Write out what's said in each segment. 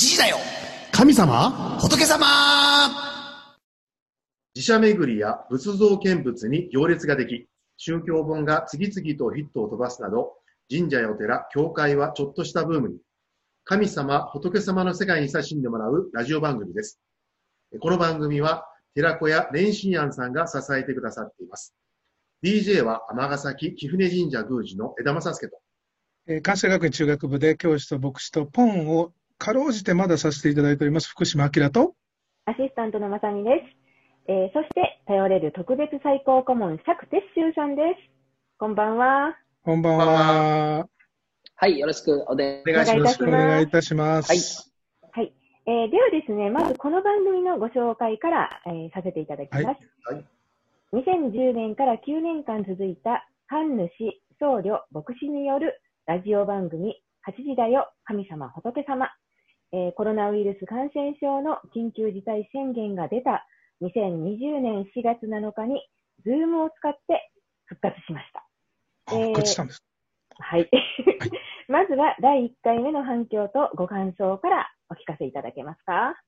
時だよ。神様？仏様。自社巡りや仏像見物に行列ができ、宗教本が次々とヒットを飛ばすなど、神社やお寺、教会はちょっとしたブームに、神様、仏様の世界に親しんでもらうラジオ番組です。この番組は、寺子屋蓮心庵さんが支えてくださっています。DJ は尼崎貴船神社宮司の枝正介と、えー関西学院中学部で教師と牧師とポンをかろうじてまださせていただいております福島明とアシスタントのまさみです。えーそして、頼れる特別最高顧問、釈徹宗さんです。こんばんは。こんばんは。はい、よろしくお願いお願いしますお願いいたし。お願いいたします。はいはい。えーではですね、まずこの番組のご紹介から、えーさせていただきます。はいはい2010年から9年間続いた神主、僧侶、牧師によるラジオ番組、8時だよ、神様、仏様。えーコロナウイルス感染症の緊急事態宣言が出た2020年4月7日に、ズームを使って復活しました。あ復活したんです。はい。まずは第1回目の反響とご感想からお聞かせいただけますか。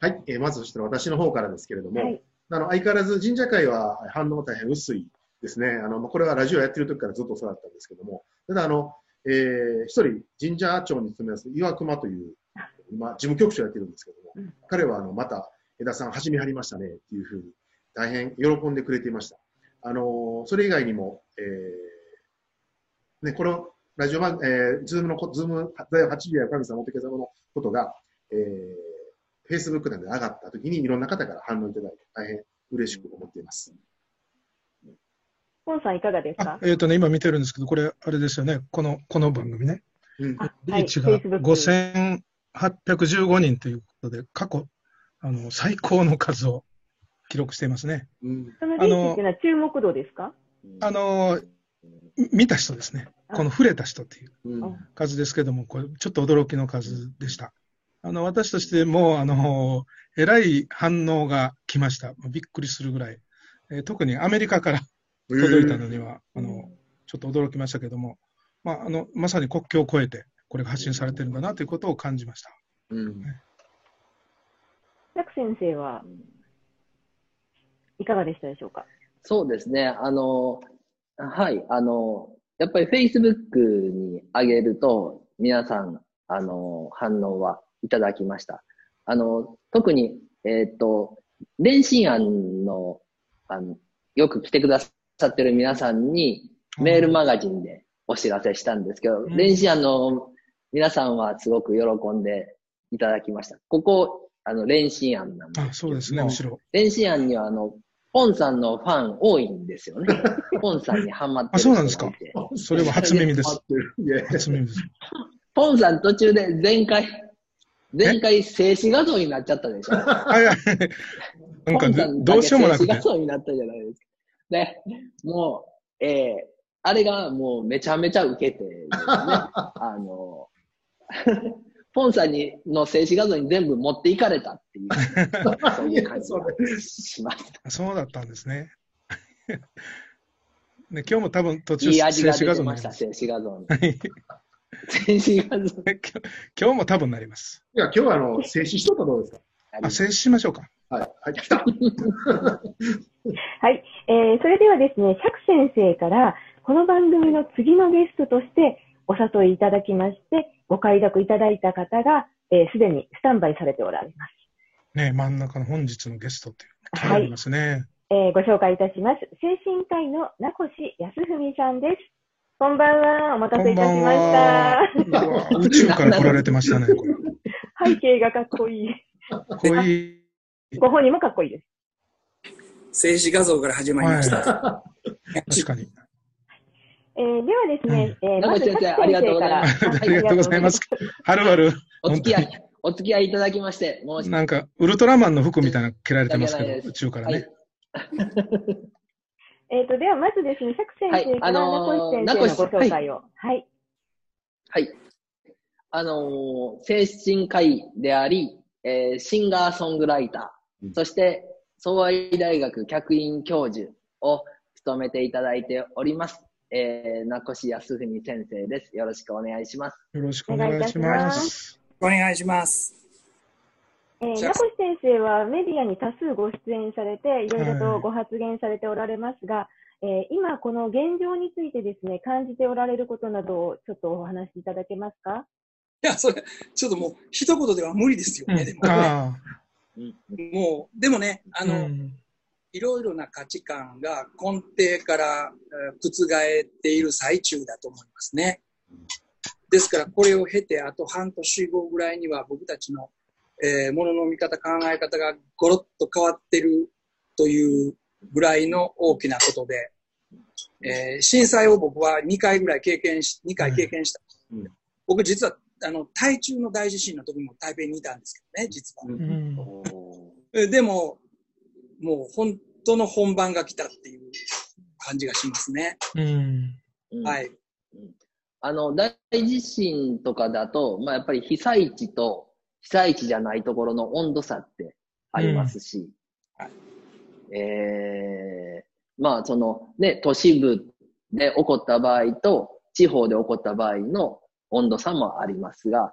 はい、えーまずそしたら私の方からですけれども、はい。あの相変わらず神社会は反応が大変薄いですね。あのまあこれはラジオやってる時からずっとそうだったんですけども、ただあの、えー一人神社庁に勤めます岩熊という、まあ、事務局長やってるんですけども、うん、彼はあのまた枝さん始めはりましたねっていうふうに大変喜んでくれていました。あのそれ以外にも、えー、ね、このラジオ番、えー、ズームのこ、ズーム、第8時や神様、仏様のことが、えー、Facebook なんで上がった時にいろんな方から反応いただいて、大変嬉しく思っています。ポンさんいかがですか？えっ、ー、とね、今見てるんですけど、これ、あれですよね、この、この番組ね。うん、リーが5000、815人ということで、過去、あの最高の数を記録していますね。うん、そのリーチ注目度ですか？あの見た人ですね、この触れた人っていう数ですけども、これちょっと驚きの数でした。あの私としてもあの、えらい反応が来ました、びっくりするぐらい、えー、特にアメリカから届いたのには、えー、あのちょっと驚きましたけども、まあ、あのまさに国境を越えて、これが発信されてるんだなということを感じました。うん釈先生はいかがでしたでしょうか？そうですね。あの、はい、あの、やっぱり Facebook に上げると、皆さん、あの、反応はいただきました。あの、特に、えっ、と、電信案の、あの、よく来てくださってる皆さんに、メールマガジンでお知らせしたんですけど、うん電信案の皆さんはすごく喜んでいただきました。ここ、あの、電信案なんですあ、そうですね、むしろ。電子案には、あの、ポンさんのファン多いんですよね。ポンさんにハマってるあそうなんですかそれは初耳です。初耳です。ポンさん途中で前回、前回静止画像になっちゃったでしょ。あ、いや、なんかどうしようもなくて静止画。像になったじゃないですか。で、もう、えーあれがもうめちゃめちゃ受けてね、あの、ポンさんにの静止画像に全部持っていかれたっていう、そういう感じがしました。そうだったんですね。ね、今日も多分途中いい味が静止画像に出てました。静止画像に。はい静止画像今日今日も多分なります。いや、今日はあの、静止しとったらどうですか？あ、静止しましょうか。はい。はい、来た。はい。えーそれではですね、釈先生から、この番組の次のゲストとしてお誘いいただきまして、ご快諾いただいた方が、えーすでにスタンバイされておられます。ね、真ん中の本日のゲストっていう。はい気になりますね。えーご紹介いたします。精神科医の名越康文さんです。こんばんは。お待たせいたしました。宇宙から来られてましたね、これ。背景がかっこいい。かっこいい。ご本人もかっこいいです。静止画像から始まりました。確かに。えーではですね、えーまず釈ありがとうございからますありがとうございます。はるばる。お付き合い、お付き合いいただきまして、申しなんか、ウルトラマンの服みたいなの着られてますけど、宇宙からはいね。えっ、と、ではまずですね、釈先生からはいあのー名越先生のご紹介を。はい。はい。あのー精神科医であり、えーシンガーソングライター、うんそして、総愛大学客員教授を務めていただいております。えー、名越康文先生です。よろしくお願いします。よろしくお願いします。お願いします。えー、名越先生はメディアに多数ご出演されて、いろいろとご発言されておられますが、えー今この現状についてですね、感じておられることなどをちょっとお話しいただけますか？いや、それ、ちょっともう、一言では無理ですようんね、でもね。あうんもう、でもね、ああ。の、うんいろいろな価値観が根底からえー覆っている最中だと思いますね。ですから、これを経て、あと半年後ぐらいには僕たちの、えーものの見方、考え方がゴロッと変わってるというぐらいの大きなことで、えー震災を僕は2回ぐらい経験し、2回経験した。うん僕実は、あの、台中の大地震の時も台北にいたんですけどね、実は。うんでも、もう本当の本番が来たっていう感じがしますね。うんうんはい。あの、大地震とかだと、まあ、やっぱり被災地と被災地じゃないところの温度差ってありますし、うんはいえー、まあ、そのね、都市部で起こった場合と地方で起こった場合の温度差もありますが、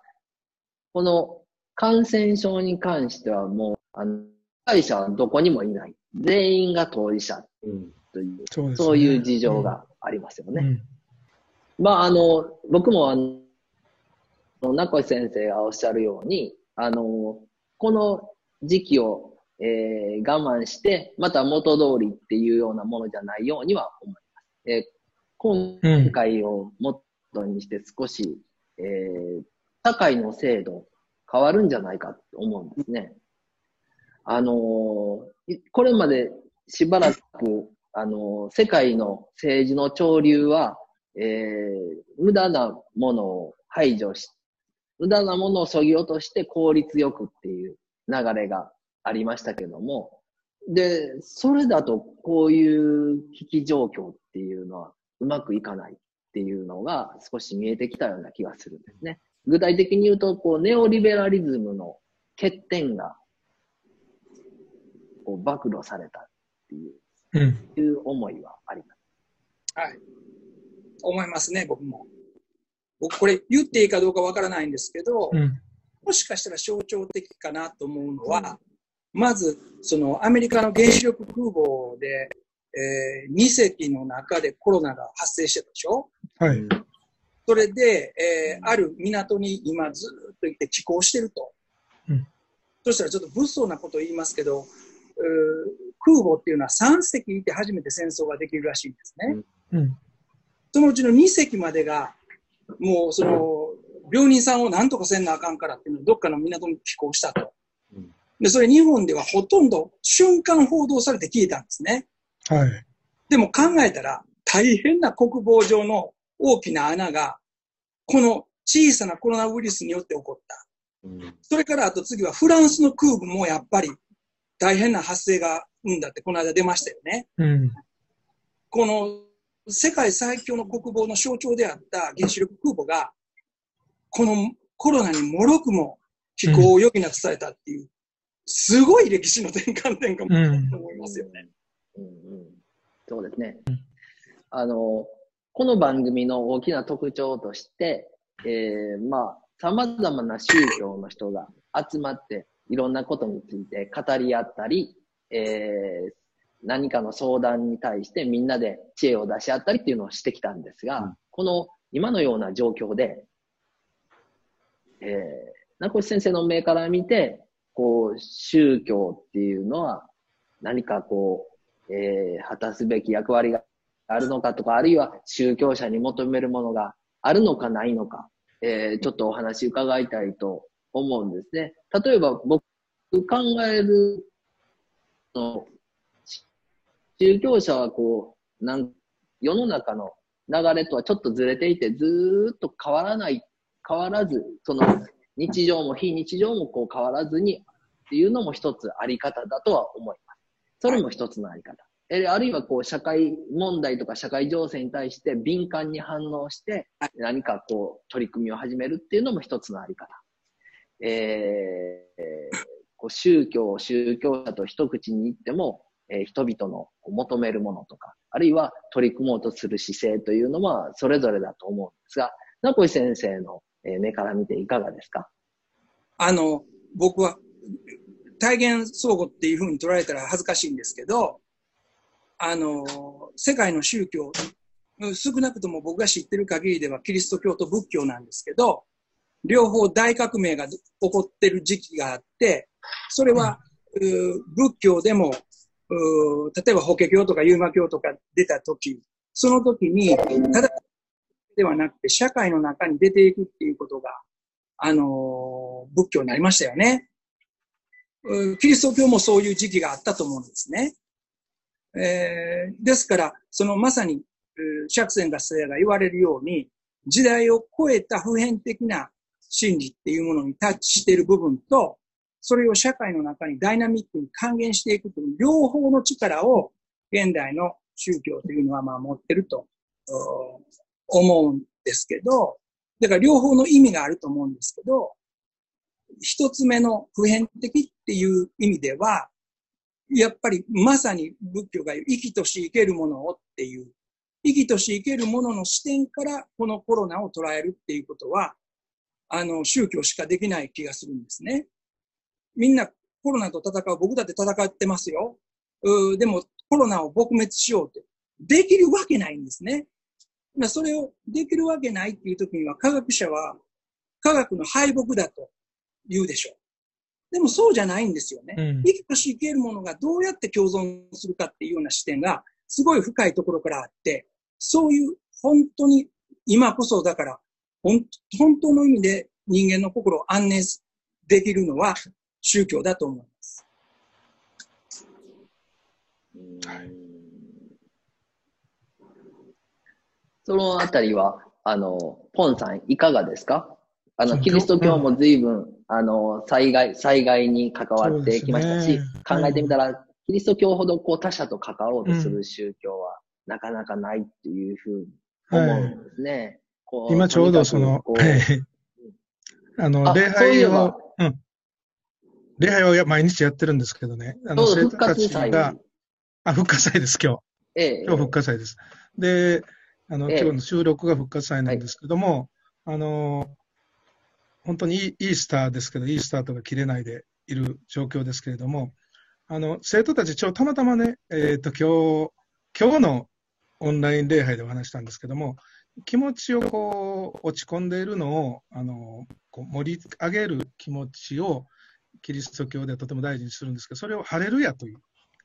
この感染症に関してはもう、あの、被災者はどこにもいない。全員が当事者うんという、そうですねそういう事情がありますよね。うんまあ、あの、僕もあの、名越先生がおっしゃるように、あの、この時期を、えー我慢して、また元通りっていうようなものじゃないようには思います。えー今回をもとにして少し、えー社会の制度変わるんじゃないかと思うんですね。あのーこれまでしばらく、あのー世界の政治の潮流は、えー無駄なものを排除し、無駄なものを削ぎ落として効率よくっていう流れがありましたけども、で、それだとこういう危機状況っていうのはうまくいかないっていうのが少し見えてきたような気がするんですね。具体的に言うと、こう、ネオリベラリズムの欠点が、こう、暴露されたっていう、うんいう思いはあります。はい。思いますね、僕も。僕、これ言っていいかどうかわからないんですけど、うんもしかしたら象徴的かなと思うのは、まず、そのアメリカの原子力空母で、え2隻の中でコロナが発生してたでしょ？はい。それで、えーある港に今ずっといて寄港してると。うんそしたらちょっと物騒なことを言いますけど、空母っていうのは3隻いて初めて戦争ができるらしいんですね。うんそのうちの2隻までが、もうその、病人さんを何とかせんなあかんからっていうのをどっかの港に寄港したと。うんで、それ日本ではほとんど瞬間報道されて消えたんですね。はい。でも考えたら、大変な国防上の大きな穴が、この小さなコロナウイルスによって起こった。うんそれからあと次はフランスの空母もやっぱり大変な発生が生んだってこの間出ましたよね。うん。この世界最強の国防の象徴であった原子力空母が、このコロナにもろくも飛行を余儀なくされたっていう、すごい歴史の転換点かもうんと思いますよね。うんうん、そうですね。あの、この番組の大きな特徴として、えー、まあ、様々な宗教の人が集まって、いろんなことについて語り合ったり、えー、何かの相談に対してみんなで知恵を出し合ったりっていうのをしてきたんですが、うん。この今のような状況で、えー、名越先生の目から見て、こう、宗教っていうのは何かこう、えー果たすべき役割があるのかとか、あるいは宗教者に求めるものがあるのかないのか、えーちょっとお話伺いたいと思うんですね。例えば僕考えるの、宗教者はこう、なん世の中の流れとはちょっとずれていて、ずーっと変わらない、変わらず、その日常も非日常もこう変わらずにっていうのも一つあり方だとは思います。それも一つのあり方。えあるいはこう社会問題とか社会情勢に対して敏感に反応して何かこう取り組みを始めるっていうのも一つのあり方。えーこう宗教を、宗教者と一口に言っても、えー人々の求めるものとか、あるいは取り組もうとする姿勢というのはそれぞれだと思うんですが、名越先生の目から見ていかがですか？あの、僕は体現相互っていうふうに捉えたら恥ずかしいんですけど、あの、世界の宗教、少なくとも僕が知ってる限りではキリスト教と仏教なんですけど、両方大革命が起こってる時期があって、それは、仏教でも、例えば法華経とかユーマ教とか出た時、その時に、ただではなくて社会の中に出ていくっていうことが、あの仏教になりましたよね。キリスト教もそういう時期があったと思うんですね。えー、ですから、そのまさに、釈迦が生が言われるように、時代を超えた普遍的な真理っていうものにタッチしている部分と、それを社会の中にダイナミックに還元していくという両方の力を現代の宗教というのはまあ持ってると思うんですけど、だから両方の意味があると思うんですけど、一つ目の普遍的っていう意味では、やっぱりまさに仏教が生きとし生けるものをっていう、生きとし生けるものの視点からこのコロナを捉えるっていうことは、あの、宗教しかできない気がするんですね。みんなコロナと戦う、僕だって戦ってますよ。うでもコロナを撲滅しようって、できるわけないんですね。それをできるわけないっていう時には科学者は科学の敗北だと言うでしょう。でもそうじゃないんですよね。うん、生きとし生けるものがどうやって共存するかっていうような視点がすごい深いところからあって、そういう本当に今こそだから本当の意味で人間の心を安寧できるのは宗教だと思います。はい。そのあたりは、あの、ポンさんいかがですか？あの、キリスト教も随分、あの、災害、災害に関わってきましたし、ね、考えてみたら、キリスト教ほどこう他者と関わろうとする宗教は、なかなかないっていうふうに思うんですね。はい、今ちょうどその、あの、礼拝を、うん。礼拝を毎日やってるんですけどね。あの、生徒たちが、あ、復活祭です、今日。ええ、今日復活祭です。で、あの、ええ、今日の収録が復活祭なんですけども、はい、あの、本当にイースターですけど、イースターとか切れないでいる状況ですけれども、あの、生徒たち、ちょ、たまたまね、えっ、ー、と、今日、今日のオンライン礼拝でお話したんですけども、気持ちをこう、落ち込んでいるのを、あの、こう盛り上げる気持ちを、キリスト教ではとても大事にするんですけど、それをハレルヤという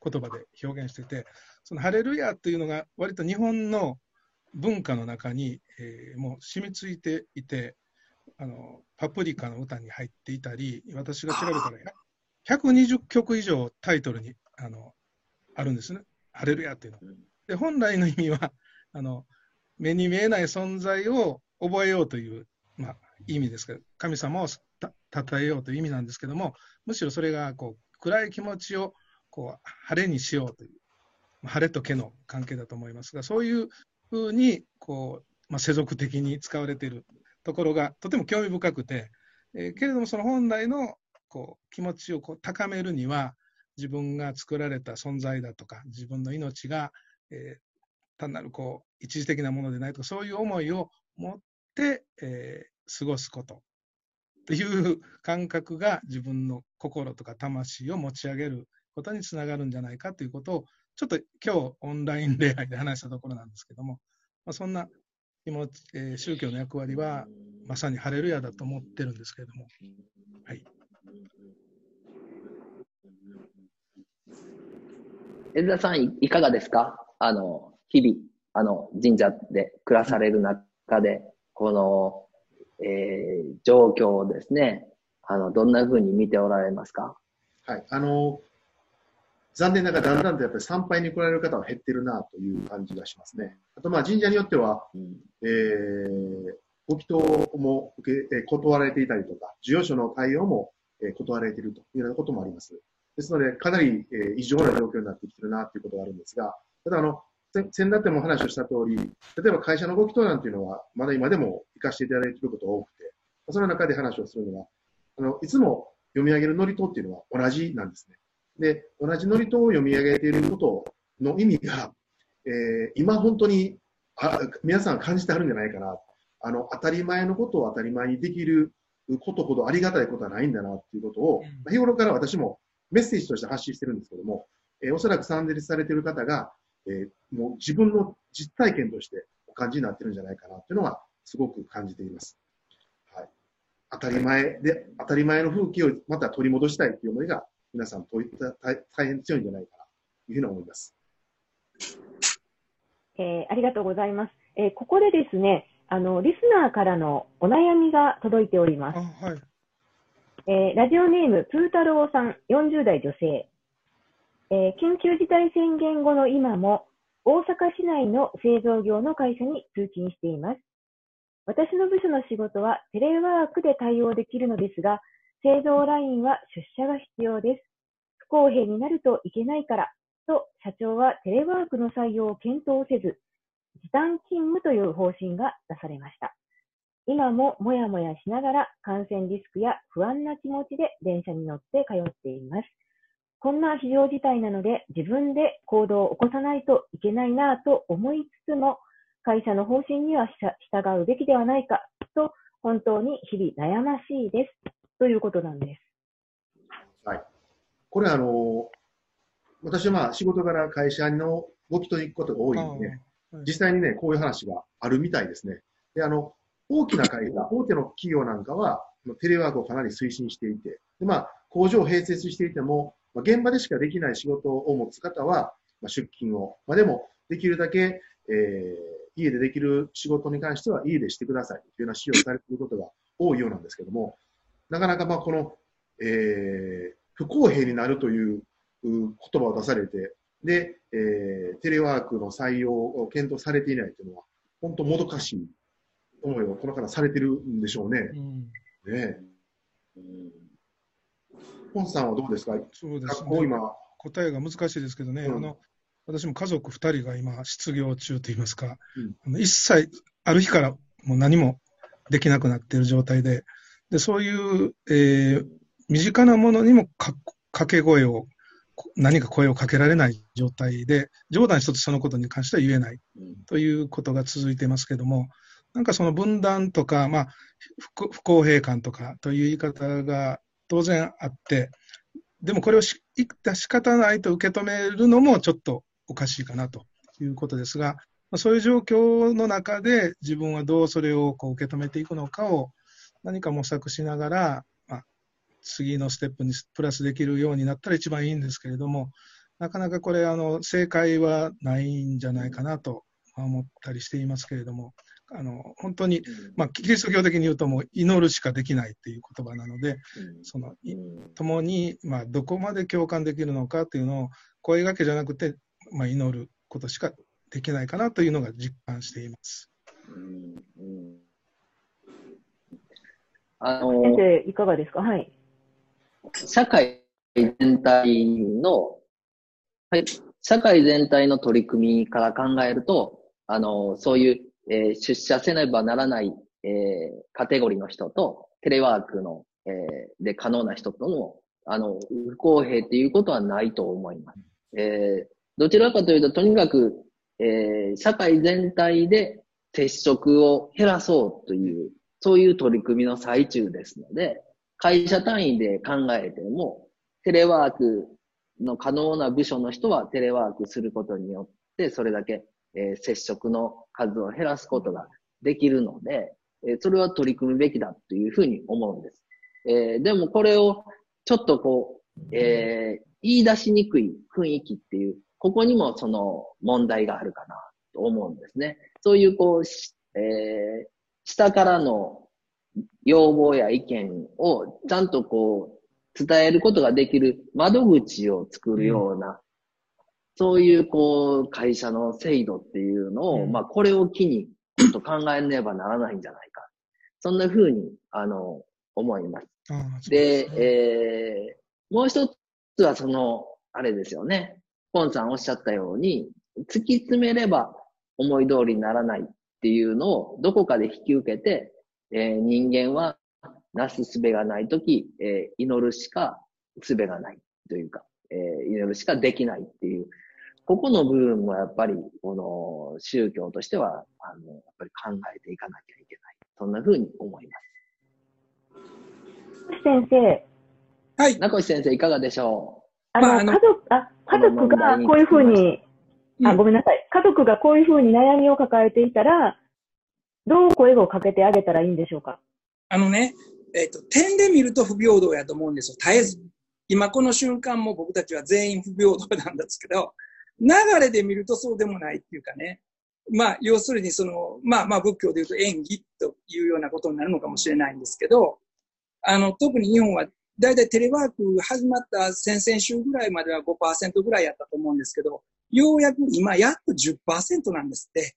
言葉で表現してて、そのハレルヤというのが割と日本の文化の中に、えー、もう染みついていて、あの、パプリカの歌に入っていたり、私が調べたら、120曲以上タイトルに、あの、あるんですね。ハレルヤっていうの。で、本来の意味は、あの、目に見えない存在を覚えようという、まあ、意味ですけど、神様をたたえようという意味なんですけども、むしろそれが、こう、暗い気持ちを、こう、晴れにしようという、晴れと毛の関係だと思いますが、そういうふうに、こう、まあ、世俗的に使われているところがとても興味深くて、えー、けれどもその本来のこう気持ちをこう高めるには自分が作られた存在だとか自分の命が、えー、単なるこう一時的なものでないとかそういう思いを持って、えー、過ごすことという感覚が自分の心とか魂を持ち上げることにつながるんじゃないかということをちょっと今日オンライン礼拝で話したところなんですけども、まあ、そんな気持ち、えー、宗教の役割はまさにハレルヤだと思ってるんですけれども。はい。江田さんい、いかがですか？あの、日々、あの、神社で暮らされる中で、この、えー、状況をですね、あの、どんなふうに見ておられますか？はい。あの、残念ながらだんだんとやっぱり参拝に来られる方は減ってるなという感じがしますね。あとまあ神社によっては、うん、えー、ご祈祷も受け、え断られていたりとか、授与所の対応も、え断られているというようなこともあります。ですので、かなり、え異常な状況になってきてるなということがあるんですが、ただあの、先だっても話をした通り、例えば会社のご祈祷なんていうのは、まだ今でも活かしていただいていることが多くて、その中で話をするのは、あの、いつも読み上げる祝詞っていうのは同じなんですね。で、同じ祝詞を読み上げていることの意味が、えー、今本当にあ皆さん感じてあるんじゃないかな。あの、当たり前のことを当たり前にできることほどありがたいことはないんだなっていうことを、うん日頃から私もメッセージとして発信してるんですけども、えーおそらく参列されている方が、えーもう自分の実体験としてお感じになってるんじゃないかなっていうのはすごく感じています。はい。当たり前で、当たり前の風景をまた取り戻したいという思いが皆さんといった大大変強いんじゃないかなというふうに思います。えーありがとうございます。えーここでですね、あの、リスナーからのお悩みが届いておりますあ。はい。えーラジオネーム、プータローさん、40代女性。え緊急事態宣言後の今も、大阪市内の製造業の会社に通勤しています。私の部署の仕事はテレワークで対応できるのですが、製造ラインは出社が必要です。不公平になるといけないから、と社長はテレワークの採用を検討せず、時短勤務という方針が出されました。今ももやもやしながら感染リスクや不安な気持ちで電車に乗って通っています。こんな非常事態なので自分で行動を起こさないといけないなぁと思いつつも、会社の方針には従うべきではないかと本当に日々悩ましいです。ということなんです。はい。これあの、私はまあ仕事柄会社の動きと行くことが多いので、ね、実際にね、こういう話があるみたいですね。で、あの、大きな会社、大手の企業なんかは、テレワークをかなり推進していて、でまあ、工場を併設していても、まあ、現場でしかできない仕事を持つ方は、まあ、出勤を、まあ、でも、できるだけ、えー家でできる仕事に関しては家でしてくださいというような指示をされていることが多いようなんですけども、なかなかまあこの、えー不公平になるというう言葉を出されて、で、えーテレワークの採用を検討されていないというのは、本当もどかしい思いをこの方されてるんでしょうね。うん、ねえ。ポンさんはどうですか？そうですね。今、答えが難しいですけどね、うん。あの私も家族2人が今、失業中といいますか、うん。あの一切、ある日からもう何もできなくなっている状態で、でそういう、えー身近なものにもか掛け声を、こ何か声をかけられない状態で、冗談一つそのことに関しては言えないということが続いていますけども、なんかその分断とか、まあ、不不公平感とかという言い方が当然あって、でもこれをし言った仕方ないと受け止めるのもちょっとおかしいかなということですが、そういう状況の中で自分はどうそれをこう受け止めていくのかを何か模索しながら、まあ、次のステップにプラスできるようになったら一番いいんですけれども、なかなかこれ、あの正解はないんじゃないかなと思ったりしていますけれども、あの本当に、まあ、キリスト教的に言うと、もう祈るしかできないっていう言葉なので、そのい共に、まあ、どこまで共感できるのかっていうのを声がけじゃなくて、まあ、祈ることしかできないかなというのが実感しています。あの先生、いかがですか？はい。社会全体の、はい、社会全体の取り組みから考えると、あの、そういう、えー出社せねばならない、えーカテゴリーの人と、テレワークの、えーで可能な人との、あの、不公平っていうことはないと思います。えーどちらかというと、とにかく、えー社会全体で接触を減らそうという、そういう取り組みの最中ですので、会社単位で考えても、テレワークの可能な部署の人はテレワークすることによって、それだけ、えー接触の数を減らすことができるので、えそれは取り組むべきだというふうに思うんです。えーでもこれをちょっとこう、えー言い出しにくい雰囲気っていう、ここにもその問題があるかなと思うんですね。そういうこう、えー下からの要望や意見をちゃんとこう、伝えることができる窓口を作るような、そういうこう、会社の制度っていうのを、うんまあこれを機に、ちょっと考えねばならないんじゃないか。そんな風に、あの、思います。で、すねえー、もう一つはその、あれですよね。ポンさんおっしゃったように、突き詰めれば思い通りにならないっていうのをどこかで引き受けて、えー人間はなすすべがないとき、えー祈るしかすべがないというか、えー祈るしかできないっていう、ここの部分もやっぱり、この宗教としては、あの、やっぱり考えていかなきゃいけない。そんな風に思います。越先生、はい。名越先生いかがでしょあの、まああの家族、あ、家族がこういうふうに、あ、ごめんなさい。家族がこういうふうに悩みを抱えていたら、どう声をかけてあげたらいいんでしょうか？あのね、えっ、と、点で見ると不平等やと思うんですよ。絶えず。今この瞬間も僕たちは全員不平等なんですけど、流れで見るとそうでもないっていうかね。まあ、要するにその、まあまあ仏教で言うと演技というようなことになるのかもしれないんですけど、あの、特に日本はだいたいテレワーク始まった先々週ぐらいまでは5%ぐらいやったと思うんですけど、ようやく今やっと10%なんですって。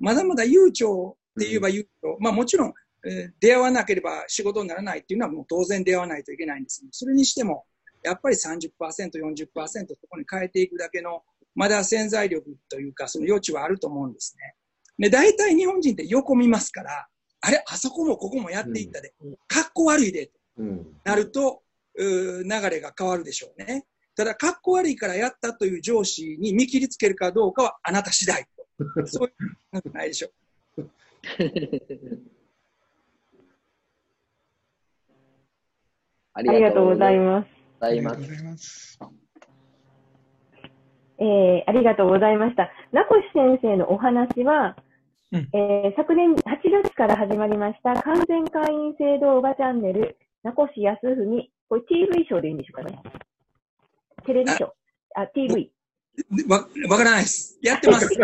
まだまだ悠長って言えば悠長。まあもちろん、えー出会わなければ仕事にならないっていうのはもう当然出会わないといけないんです。それにしても、やっぱり30%、40%そこに変えていくだけの、まだ潜在力というか、その余地はあると思うんですね。で、大体日本人って横見ますから、あれ、あそこもここもやっていったで、かっこ悪いで、うん。なると、うー流れが変わるでしょうね。ただ、かっこ悪いからやったという上司に見切りつけるかどうかはあなた次第と。そういうのないでしょう。う。あありがとうございまます。す。ありがとうございます。えーありがとうございました。名越先生のお話は、うんえー昨年8月から始まりました完全会員制動画チャンネル、名越康文、これ TV ショーでいいんでしょうかね。テレビショー。あ、TV。わ、わからないです。やってます。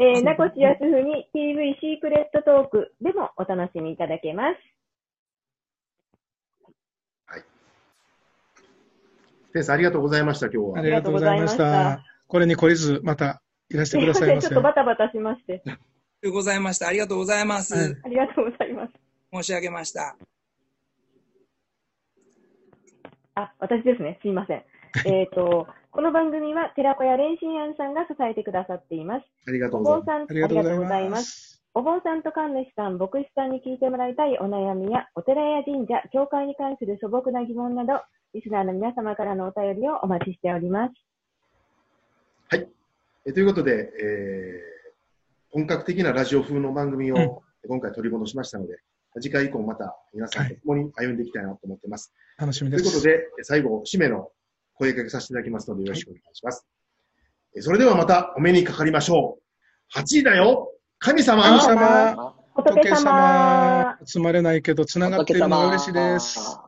えー、名越康文 TV シークレットトークでもお楽しみいただけます。先生、ありがとうございました、今日は。ありがとうございましありがとうございまた。これに懲りず、またいらしてくださいませ ちょっと。バタバタしまして。ございました。ありがとうございます。はいありがとうございます。申し上げました。あ、私ですね。すいません。えっと、この番組は寺子屋蓮心庵さんが支えてくださっています。ありがとおうございます。坊さん、ありがとうございます。す。お坊さんと神主さん、牧師さんに聞いてもらいたいお悩みや、お寺や神社、教会に関する素朴な疑問など、リスナーの皆様からのお便りをお待ちしております。えということで、えー本格的なラジオ風の番組うん。を今回取り戻しましたので、次回以降また皆さんと共に歩んでいきたいなと思ってます。楽しみです。ということで、最後、締めの声かけさせていただきますので、よろしくお願いします。えそれではまたお目にかかりましょう。8時だよ神様。神様。仏様。仏様、集まれないけど、つながっているのが嬉しいです。